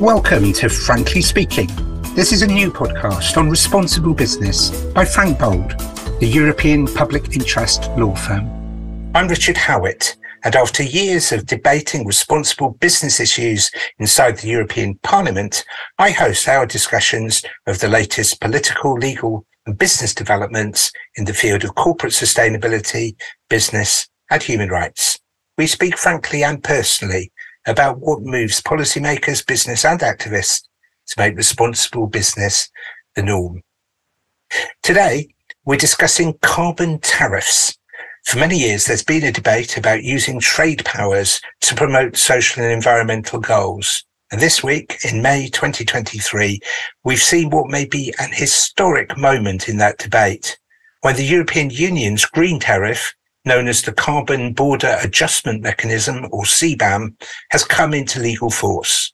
Welcome to Frankly Speaking. This is a new podcast on responsible business by Frank Bold, the European public interest law firm. I'm Richard Howitt, and after years of debating responsible business issues inside the European Parliament, I host our discussions of the latest political, legal, and business developments in the field of corporate sustainability, business, and human rights. We speak frankly and personally about what moves policymakers, business and activists to make responsible business the norm. Today, we're discussing carbon tariffs. For many years, there's been a debate about using trade powers to promote social and environmental goals. And this week, in May 2023, we've seen what may be an historic moment in that debate when the European Union's green tariff known as the Carbon Border Adjustment Mechanism, or CBAM, has come into legal force.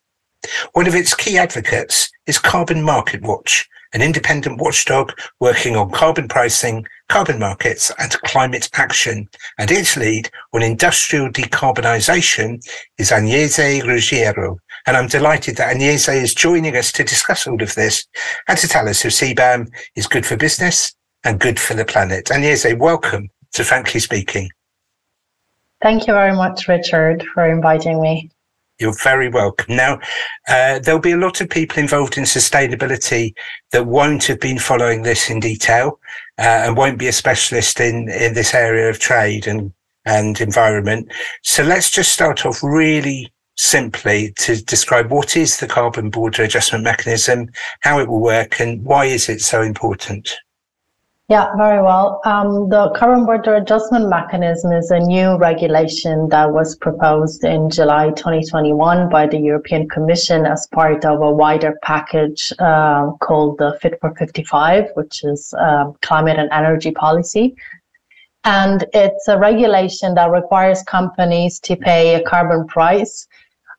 One of its key advocates is Carbon Market Watch, an independent watchdog working on carbon pricing, carbon markets, and climate action. And its lead on industrial decarbonisation is Agnese Ruggiero. And I'm delighted that Agnese is joining us to discuss all of this and to tell us if CBAM is good for business and good for the planet. Agnese, welcome to Frankly Speaking. Thank you very much, Richard, for inviting me. You're very welcome. Now, uh, there'll be a lot of people involved in sustainability that won't have been following this in detail uh, and won't be a specialist in, in this area of trade and, and environment. So let's just start off really simply to describe what is the carbon border adjustment mechanism, how it will work, and why is it so important? Yeah, very well. Um, the Carbon Border Adjustment Mechanism is a new regulation that was proposed in July 2021 by the European Commission as part of a wider package uh, called the Fit for 55, which is uh, climate and energy policy. And it's a regulation that requires companies to pay a carbon price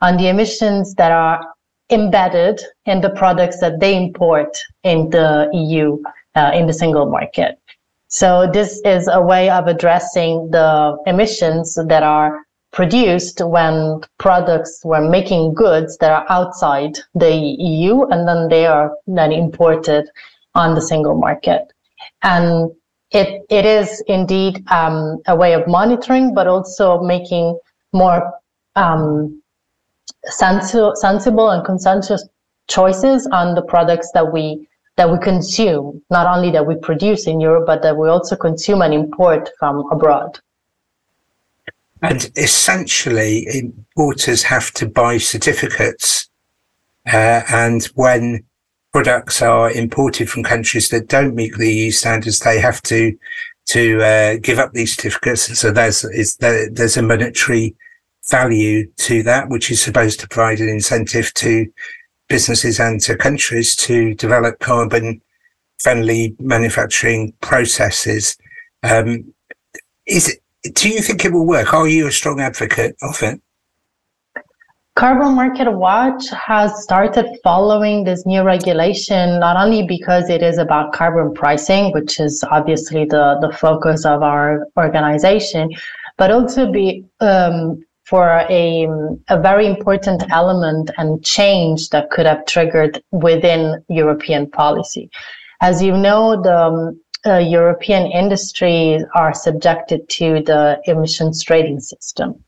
on the emissions that are embedded in the products that they import in the EU uh, in the single market. So this is a way of addressing the emissions that are produced when products were making goods that are outside the EU and then they are then imported on the single market. And it, it is indeed um, a way of monitoring, but also making more um, sensi- sensible and consensus choices on the products that we that we consume, not only that we produce in Europe, but that we also consume and import from abroad. And essentially, importers have to buy certificates. Uh, and when products are imported from countries that don't meet the EU standards, they have to to uh, give up these certificates. And so there's there, there's a monetary value to that, which is supposed to provide an incentive to businesses and to countries to develop carbon friendly manufacturing processes. Um, is it, do you think it will work? Are you a strong advocate of it? Carbon Market Watch has started following this new regulation, not only because it is about carbon pricing, which is obviously the, the focus of our organization, but also be, um, for a, a very important element and change that could have triggered within European policy. As you know, the um, uh, European industries are subjected to the emissions trading system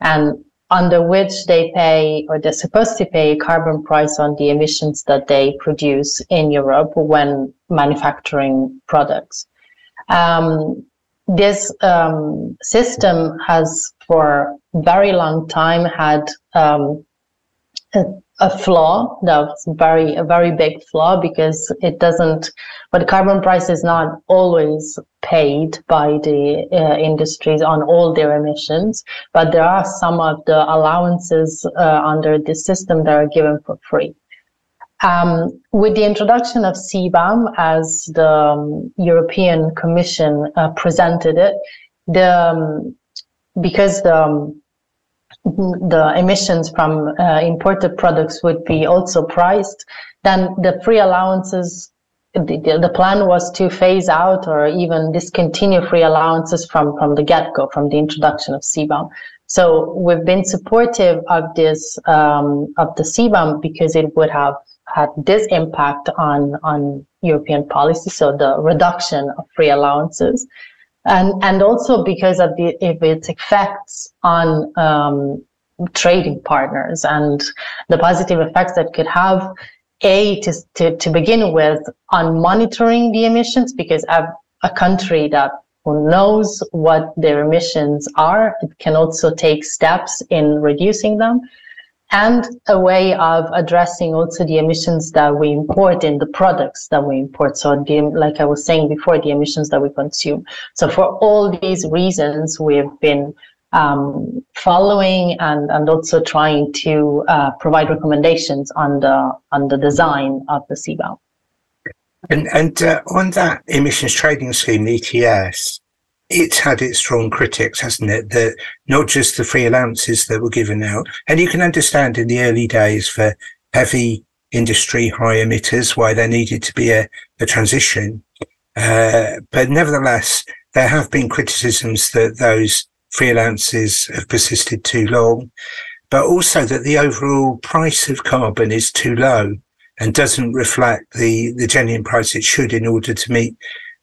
and under which they pay or they're supposed to pay a carbon price on the emissions that they produce in Europe when manufacturing products. Um, this um, system has for a very long time had um, a, a, flaw that's very a very big flaw because it doesn't but the carbon price is not always paid by the uh, industries on all their emissions but there are some of the allowances uh, under the system that are given for free. Um, with the introduction of CBAM, as the um, European Commission uh, presented it, the um, because the um, the emissions from uh, imported products would be also priced, then the free allowances. The, the plan was to phase out or even discontinue free allowances from, from the get-go, from the introduction of CBAM. So we've been supportive of this um, of the CBAM because it would have had this impact on on European policy, so the reduction of free allowances, and and also because of the of its effects on um, trading partners and the positive effects that could have a to, to, to begin with on monitoring the emissions because a, a country that knows what their emissions are it can also take steps in reducing them and a way of addressing also the emissions that we import in the products that we import so the, like i was saying before the emissions that we consume so for all these reasons we've been um, following and, and also trying to uh, provide recommendations on the on the design of the CBAM. And and uh, on that emissions trading scheme, the ETS, it's had its strong critics, hasn't it? That not just the free allowances that were given out, and you can understand in the early days for heavy industry high emitters why there needed to be a, a transition. Uh, but nevertheless, there have been criticisms that those free allowances have persisted too long, but also that the overall price of carbon is too low and doesn't reflect the, the genuine price it should in order to meet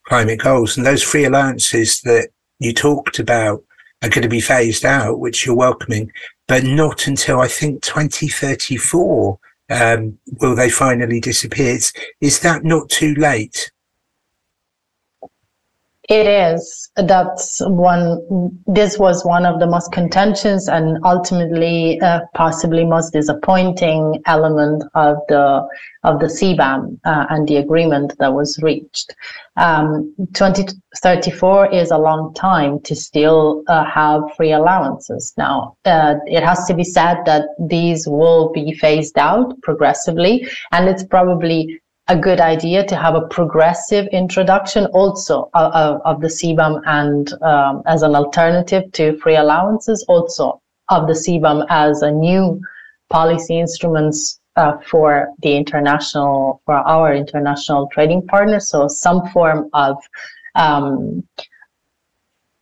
climate goals. And those free allowances that you talked about are going to be phased out, which you're welcoming, but not until I think 2034 um, will they finally disappear. Is that not too late? It is. That's one. This was one of the most contentious and ultimately uh, possibly most disappointing element of the of the CBAM uh, and the agreement that was reached. Um, 2034 is a long time to still uh, have free allowances. Now, uh, it has to be said that these will be phased out progressively, and it's probably a good idea to have a progressive introduction also of, of, of the CBAM and um, as an alternative to free allowances, also of the CBAM as a new policy instruments uh, for the international, for our international trading partners. So some form of um,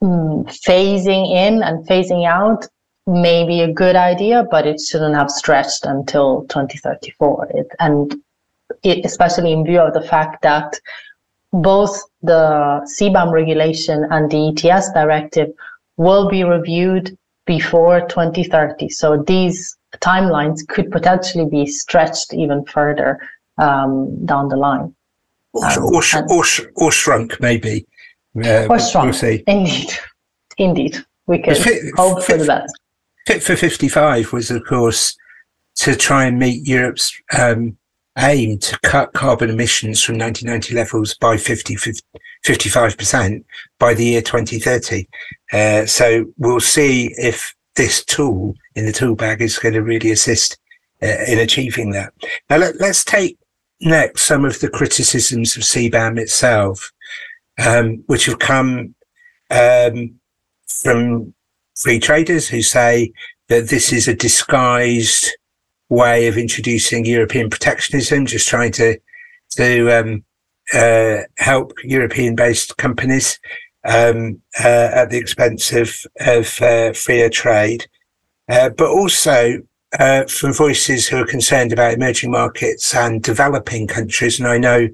mm, phasing in and phasing out may be a good idea, but it shouldn't have stretched until 2034. It, and especially in view of the fact that both the CBAM regulation and the ETS directive will be reviewed before 2030. So these timelines could potentially be stretched even further um, down the line. Or, um, or, or, or, shrunk, maybe. Uh, or shrunk, we'll indeed. Indeed. We can fit, hope fit, for the best. Fit for 55 was, of course, to try and meet Europe's um, aim to cut carbon emissions from 1990 levels by 50, 55% by the year 2030. Uh, so we'll see if this tool in the tool bag is going to really assist uh, in achieving that. Now let, us take next some of the criticisms of CBAM itself, um, which have come um, from free traders who say that this is a disguised way of introducing European protectionism, just trying to to um, uh, help European-based companies um, uh, at the expense of of uh, freer trade, uh, but also uh, from voices who are concerned about emerging markets and developing countries. And I know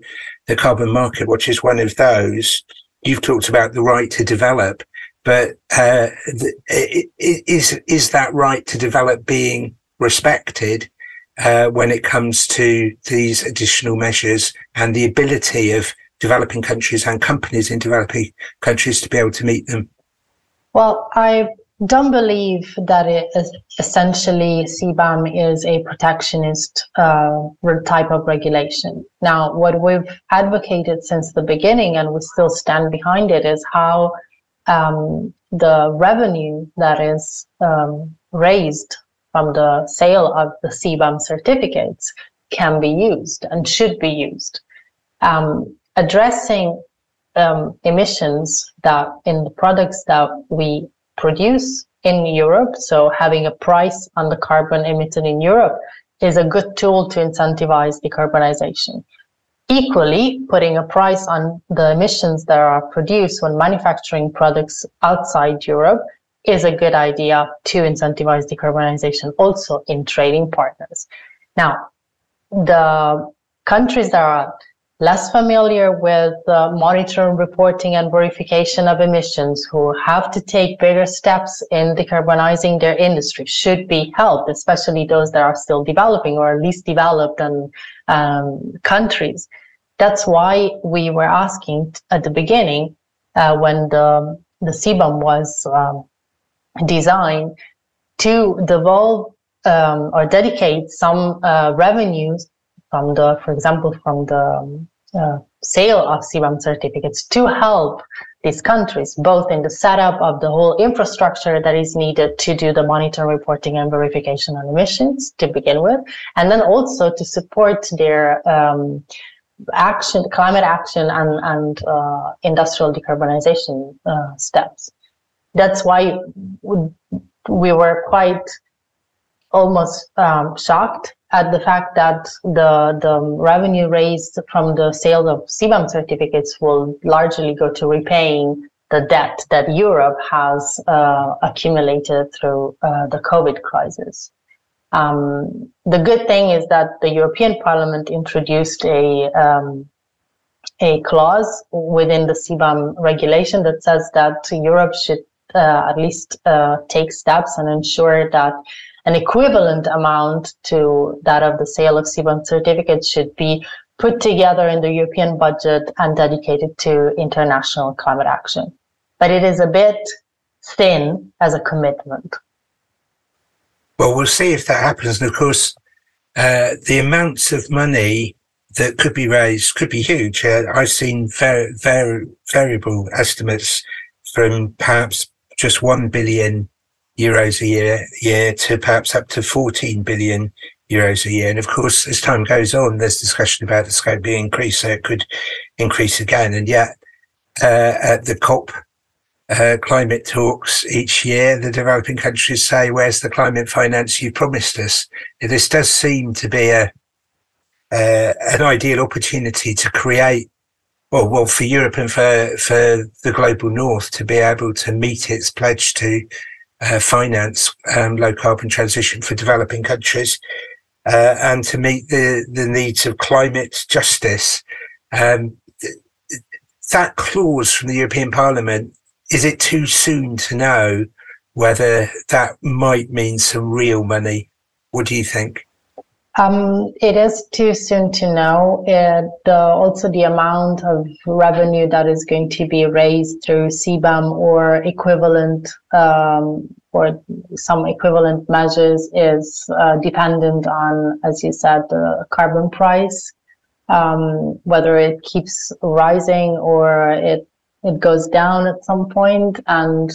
the Carbon Market Watch is one of those. You've talked about the right to develop, but uh, is is that right to develop being respected uh, when it comes to these additional measures and the ability of developing countries and companies in developing countries to be able to meet them? Well, I don't believe that it is essentially CBAM is a protectionist uh, type of regulation. Now, what we've advocated since the beginning, and we still stand behind it, is how um, the revenue that is um, raised from the sale of the CBAM certificates can be used and should be used. Um, addressing um, emissions that in the products that we produce in Europe, so having a price on the carbon emitted in Europe is a good tool to incentivize decarbonization. Equally, putting a price on the emissions that are produced when manufacturing products outside Europe is a good idea to incentivize decarbonization also in trading partners. Now, the countries that are less familiar with uh, monitoring, reporting, and verification of emissions, who have to take bigger steps in decarbonizing their industry, should be helped, especially those that are still developing or least developed and um, countries. That's why we were asking at the beginning uh, when the the CBAM was um, designed to devolve um, or dedicate some uh, revenues from the, for example, from the um, uh, sale of CBAM certificates to help these countries, both in the setup of the whole infrastructure that is needed to do the monitoring, reporting, and verification on emissions to begin with, and then also to support their um, action, climate action, and, and uh, industrial decarbonization uh, steps. That's why we were quite almost um, shocked at the fact that the the revenue raised from the sale of CBAM certificates will largely go to repaying the debt that Europe has uh, accumulated through uh, the COVID crisis. Um, the good thing is that the European Parliament introduced a um, a clause within the CBAM regulation that says that Europe should at least uh, take steps and ensure that an equivalent amount to that of the sale of CBAM certificates should be put together in the European budget and dedicated to international climate action. But it is a bit thin as a commitment. Well, we'll see if that happens. And of course, uh, the amounts of money that could be raised could be huge. Uh, I've seen very, very variable estimates from perhaps just 1 billion euros a year, year to perhaps up to 14 billion euros a year. And of course, as time goes on, there's discussion about the scope being increased, so it could increase again. And yet, uh, at the COP uh, climate talks each year, the developing countries say, "Where's the climate finance you promised us?" This does seem to be a uh, an ideal opportunity to create well, well, for Europe and for, for the global north to be able to meet its pledge to uh, finance um, low carbon transition for developing countries uh, and to meet the, the needs of climate justice. Um, that clause from the European Parliament, is it too soon to know whether that might mean some real money? What do you think? Um, it is too soon to know. It, also, the amount of revenue that is going to be raised through CBAM or equivalent um, or some equivalent measures is uh, dependent on, as you said, the carbon price, um, whether it keeps rising or it it goes down at some point, and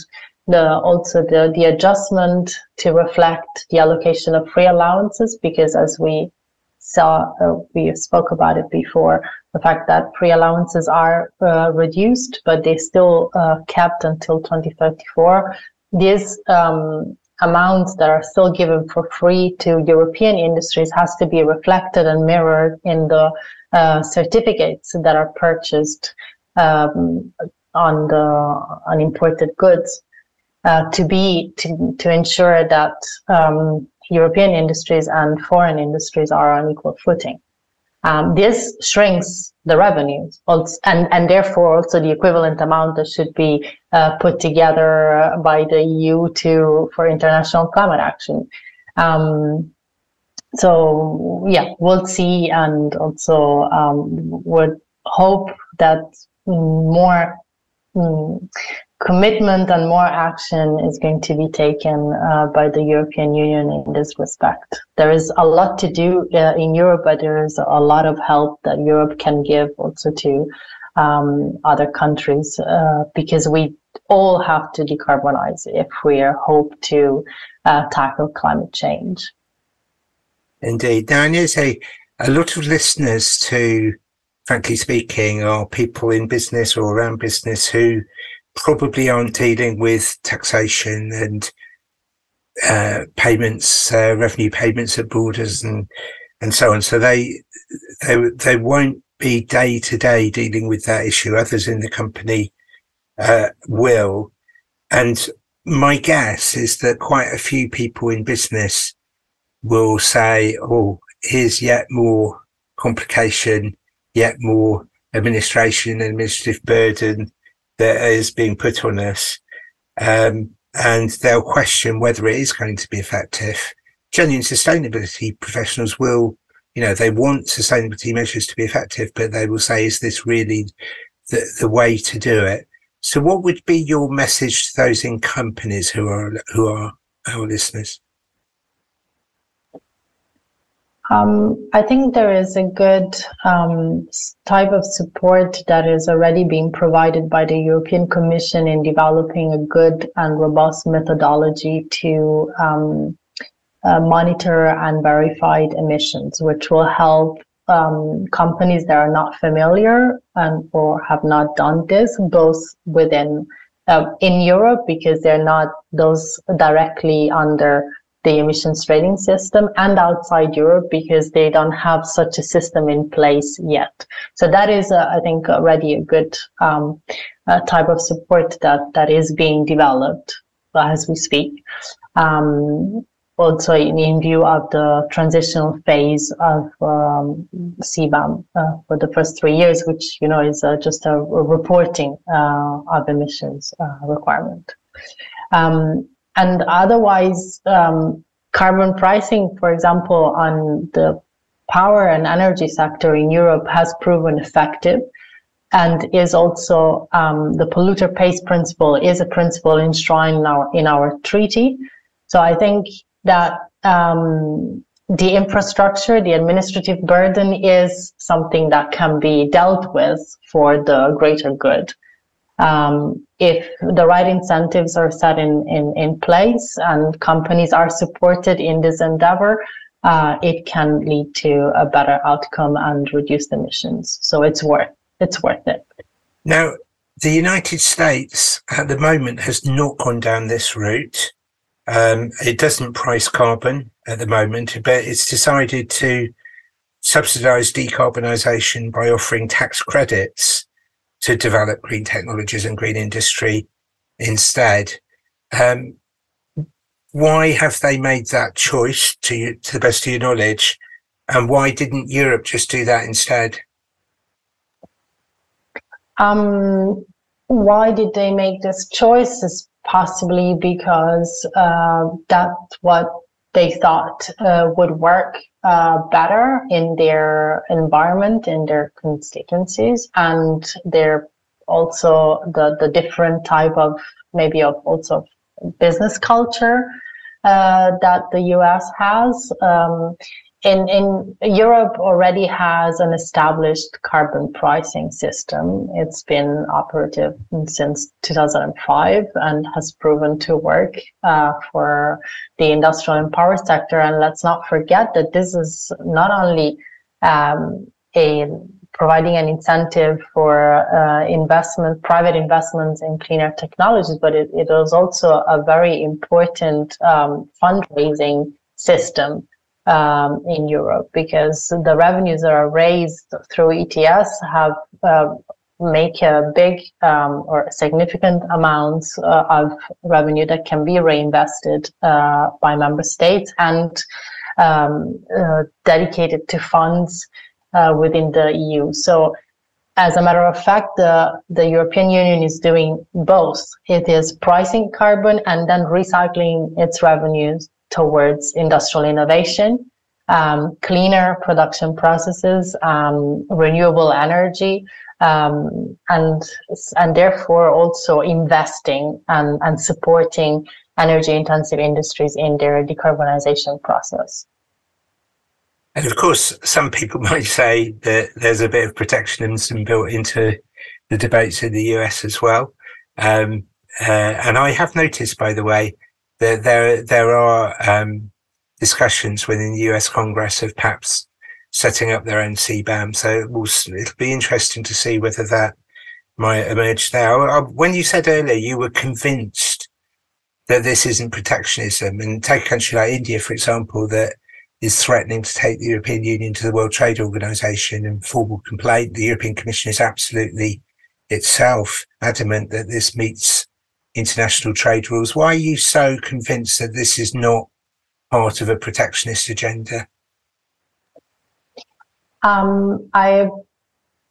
the also the the adjustment to reflect the allocation of free allowances because as we saw uh, we spoke about it before the fact that free allowances are uh, reduced but they still uh, kept until 2034 these um, amounts that are still given for free to European industries has to be reflected and mirrored in the uh, certificates that are purchased um, on the on imported goods uh, to be to, to ensure that um, European industries and foreign industries are on equal footing. Um, this shrinks the revenues also, and, and therefore also the equivalent amount that should be uh, put together by the EU to for international climate action. Um, so yeah, we'll see, and also um, would hope that more mm, commitment and more action is going to be taken uh, by the European Union in this respect. There is a lot to do uh, in Europe, but there is a lot of help that Europe can give also to um, other countries uh, because we all have to decarbonize if we are hope to uh, tackle climate change. Indeed. Now, I say a lot of listeners to, frankly speaking, are people in business or around business who probably aren't dealing with taxation and uh, payments, uh, revenue payments at borders and and so on. So they they they won't be day to day dealing with that issue. Others in the company uh, will, and my guess is that quite a few people in business will say, oh, here's yet more complication, yet more administration administrative burden that is being put on us. Um, and they'll question whether it is going to be effective. Genuine sustainability professionals will, you know, they want sustainability measures to be effective, but they will say, is this really the, the way to do it? So what would be your message to those in companies who are, who are our listeners? Um, I think there is a good um, type of support that is already being provided by the European Commission in developing a good and robust methodology to um, uh, monitor and verify emissions, which will help um, companies that are not familiar and or have not done this, both within uh, in Europe because they're not those directly under the emissions trading system and outside Europe because they don't have such a system in place yet. So that is, uh, I think, already a good um, uh, type of support that that is being developed as we speak. Um, also in, in, view of the transitional phase of um, CBAM uh, for the first three years, which you know is uh, just a, reporting uh, of emissions uh, requirement. Um, and otherwise, um, carbon pricing, for example, on the power and energy sector in Europe has proven effective and is also um, the polluter pays principle is a principle enshrined in our in our treaty. So I think that um, the infrastructure, the administrative burden is something that can be dealt with for the greater good um, if the right incentives are set in, in, in place and companies are supported in this endeavor, uh, it can lead to a better outcome and reduced emissions. So it's worth it's worth it. Now, the United States at the moment has not gone down this route. Um, it doesn't price carbon at the moment, but it's decided to subsidize decarbonisation by offering tax credits to develop green technologies and green industry instead. Um, why have they made that choice to you, to the best of your knowledge? And why didn't Europe just do that instead? Um, why did they make this choice? Is possibly because uh, that's what they thought uh, would work uh, better in their environment, in their constituencies, and they're also the, the different type of maybe of also business culture uh, that the US has. Um, in, in Europe already has an established carbon pricing system. It's been operative since 2005 and has proven to work uh, for the industrial and power sector. And let's not forget that this is not only um, a providing an incentive for uh, investment, private investments in cleaner technologies, but it, it is also a very important um, fundraising system um, in Europe because the revenues that are raised through ETS have uh, make a big um, or significant amounts uh, of revenue that can be reinvested uh, by member states and um, uh, dedicated to funds uh, within the EU. So as a matter of fact, the, the European Union is doing both. It is pricing carbon and then recycling its revenues towards industrial innovation, um, cleaner production processes, um, renewable energy, um, and and therefore also investing and, and supporting energy intensive industries in their decarbonization process. And of course, some people might say that there's a bit of protectionism built into the debates in the US as well. Um, uh, and I have noticed, by the way, there there there are um, discussions within the US Congress of perhaps setting up their own CBAM. So it will, it'll be interesting to see whether that might emerge there. When you said earlier you were convinced that this isn't protectionism, and take a country like India, for example, that is threatening to take the European Union to the World Trade Organization in formal complaint. The European Commission is absolutely itself adamant that this meets international trade rules. Why are you so convinced that this is not part of a protectionist agenda? Um, I'm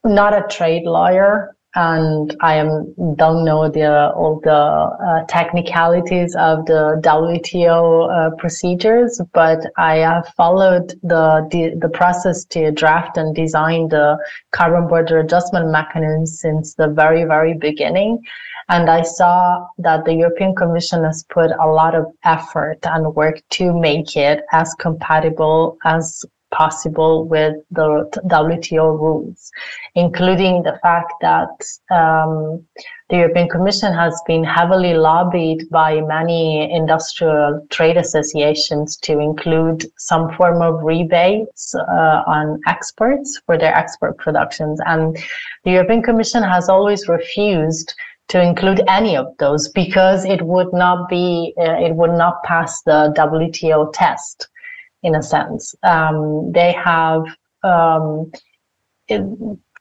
not a trade lawyer, and I am don't know the all the uh, technicalities of the WTO uh, procedures, but I have followed the, the, the process to draft and design the carbon border adjustment mechanism since the very very beginning, and I saw that the European Commission has put a lot of effort and work to make it as compatible as possible with the WTO rules, including the fact that um, the European Commission has been heavily lobbied by many industrial trade associations to include some form of rebates uh, on exports for their export productions. And the European Commission has always refused to include any of those because it would not be, uh, it would not pass the WTO test in a sense. Um, they have um,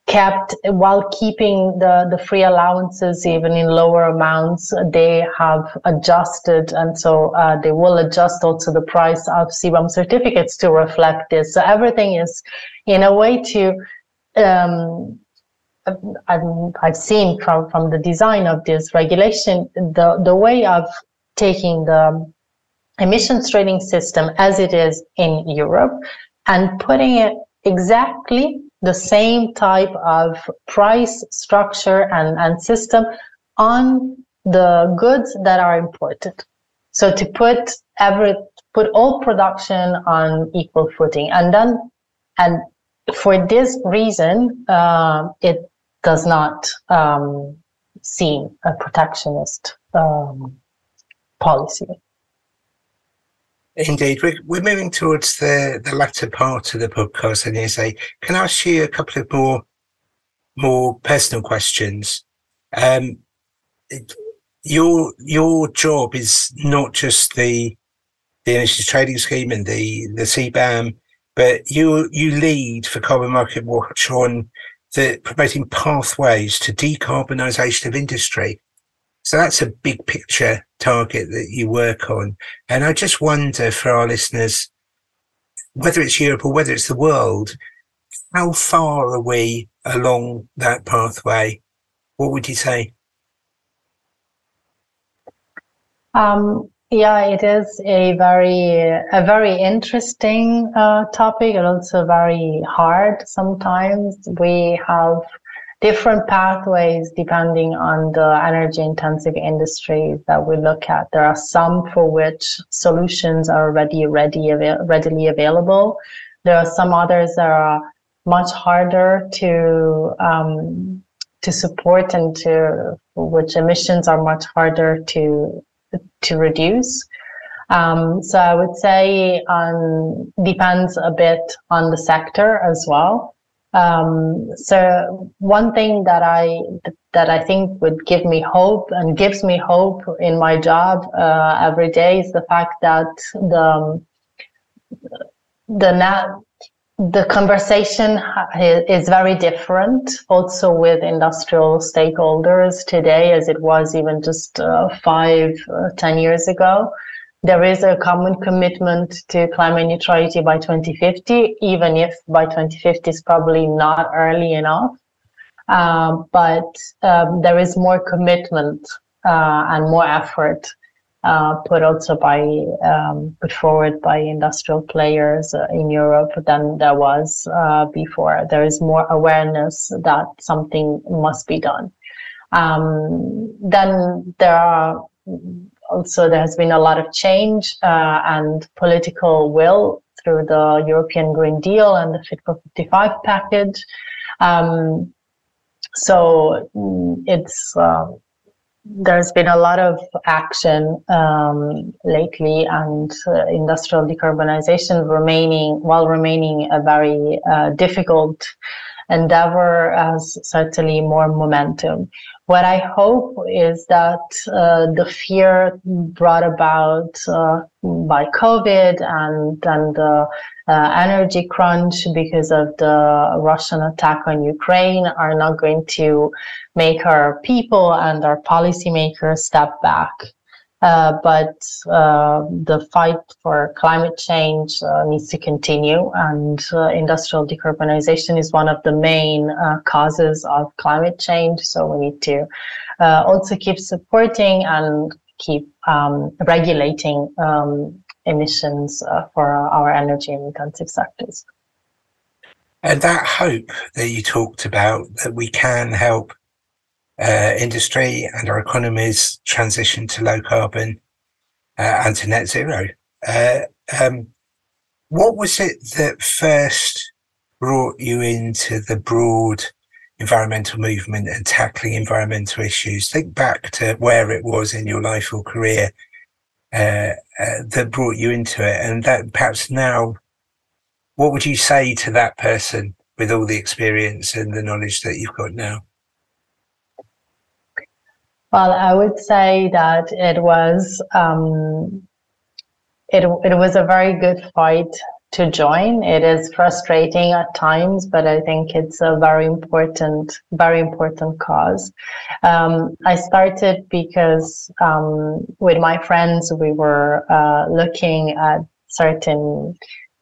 kept while keeping the, the free allowances even in lower amounts they have adjusted and so uh, they will adjust also the price of CBAM certificates to reflect this so everything is in a way to um, I've, I've seen from, from the design of this regulation the, the way of taking the emissions trading system as it is in Europe and putting it exactly the same type of price structure and, and system on the goods that are imported. So to put every put all production on equal footing, and then and for this reason, uh, it does not um, seem a protectionist um, policy. Indeed, we're, we're moving towards the, the latter part of the podcast, and you say, can I ask you a couple of more more personal questions? Um, your your job is not just the the emissions trading scheme and the the CBAM, but you you lead for Carbon Market Watch on the promoting pathways to decarbonisation of industry. So that's a big picture target that you work on. And I just wonder for our listeners, whether it's Europe or whether it's the world, how far are we along that pathway? What would you say? Um, yeah, it is a very a very interesting uh, topic and also very hard. Sometimes we have different pathways depending on the energy intensive industries that we look at. There are some for which solutions are already ready, readily available. There are some others that are much harder to um, to support and to which emissions are much harder to to reduce. Um, so I would say um, depends a bit on the sector as well. Um, so one thing that I that I think would give me hope and gives me hope in my job uh, every day is the fact that the the na- the conversation is very different also with industrial stakeholders today as it was even just uh, five uh, ten years ago there is a common commitment to climate neutrality by 2050, even if by 2050 is probably not early enough. Um, but um, there is more commitment uh, and more effort uh, put also by um, put forward by industrial players uh, in Europe than there was uh, before. There is more awareness that something must be done. Um, then there are also there has been a lot of change uh, and political will through the European Green Deal and the Fit for 55 package. Um, so mm, it's uh, there's been a lot of action um, lately, and uh, industrial decarbonization remaining while remaining a very uh, difficult endeavor has certainly more momentum. What I hope is that uh, the fear brought about uh, by COVID and and the uh, energy crunch because of the Russian attack on Ukraine are not going to make our people and our policymakers step back. Uh, but uh, the fight for climate change uh, needs to continue, and uh, industrial decarbonization is one of the main uh, causes of climate change. So we need to also keep supporting and keep um, regulating um, emissions for our energy and intensive sectors. And that hope that you talked about that we can help uh, industry and our economies transition to low carbon uh, and to net zero. Uh, um, what was it that first brought you into the broad environmental movement and tackling environmental issues? Think back to where it was in your life or career uh, uh, that brought you into it, and that perhaps now, what would you say to that person with all the experience and the knowledge that you've got now? Well, I would say that it was um, it it was a very good fight to join. It is frustrating at times, but I think it's a very important, very important cause. Um, I started because um, with my friends we were uh, looking at certain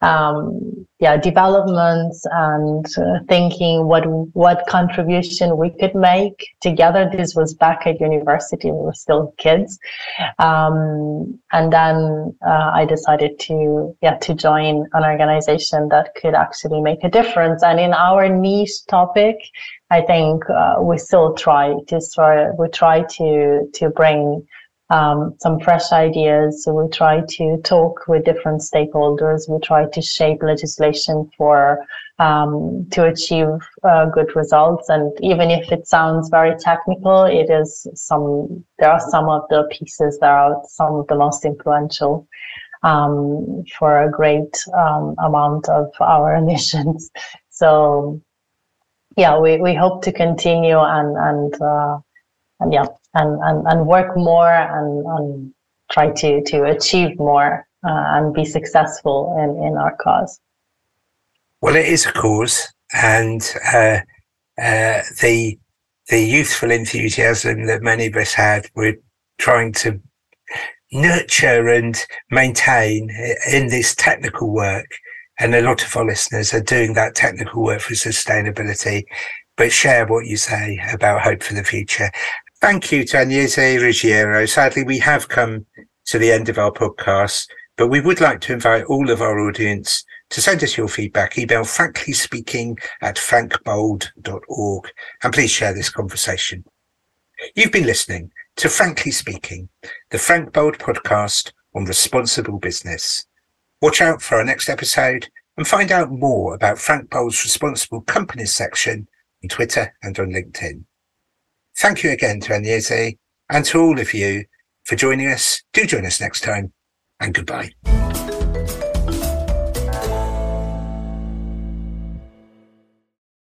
um, yeah developments and uh, thinking what what contribution we could make together. This was back at university we were still kids. Um, and then uh, i decided to yeah to join an organization that could actually make a difference. And in our niche topic i think uh, we still try to sort we try to to bring um, some fresh ideas. So we try to talk with different stakeholders. We try to shape legislation for um, to achieve uh, good results. And even if it sounds very technical, it is some. There are some of the pieces that are some of the most influential um, for a great um, amount of our emissions. So yeah, we, we hope to continue and and uh, and yeah and, and, and work more and, and try to, to achieve more uh, and be successful in, in our cause. Well, it is a cause, and uh, uh, the the youthful enthusiasm that many of us had, we're trying to nurture and maintain in this technical work. And a lot of our listeners are doing that technical work for sustainability, but share what you say about hope for the future. Thank you to Agnese Ruggiero. Sadly, we have come to the end of our podcast, but we would like to invite all of our audience to send us your feedback. Email frankly speaking at frankbold.org and please share this conversation. You've been listening to Frankly Speaking, the Frank Bold podcast on responsible business. Watch out for our next episode and find out more about Frank Bold's responsible companies section on Twitter and on LinkedIn. Thank you again to Agnese and to all of you for joining us. Do join us next time and goodbye.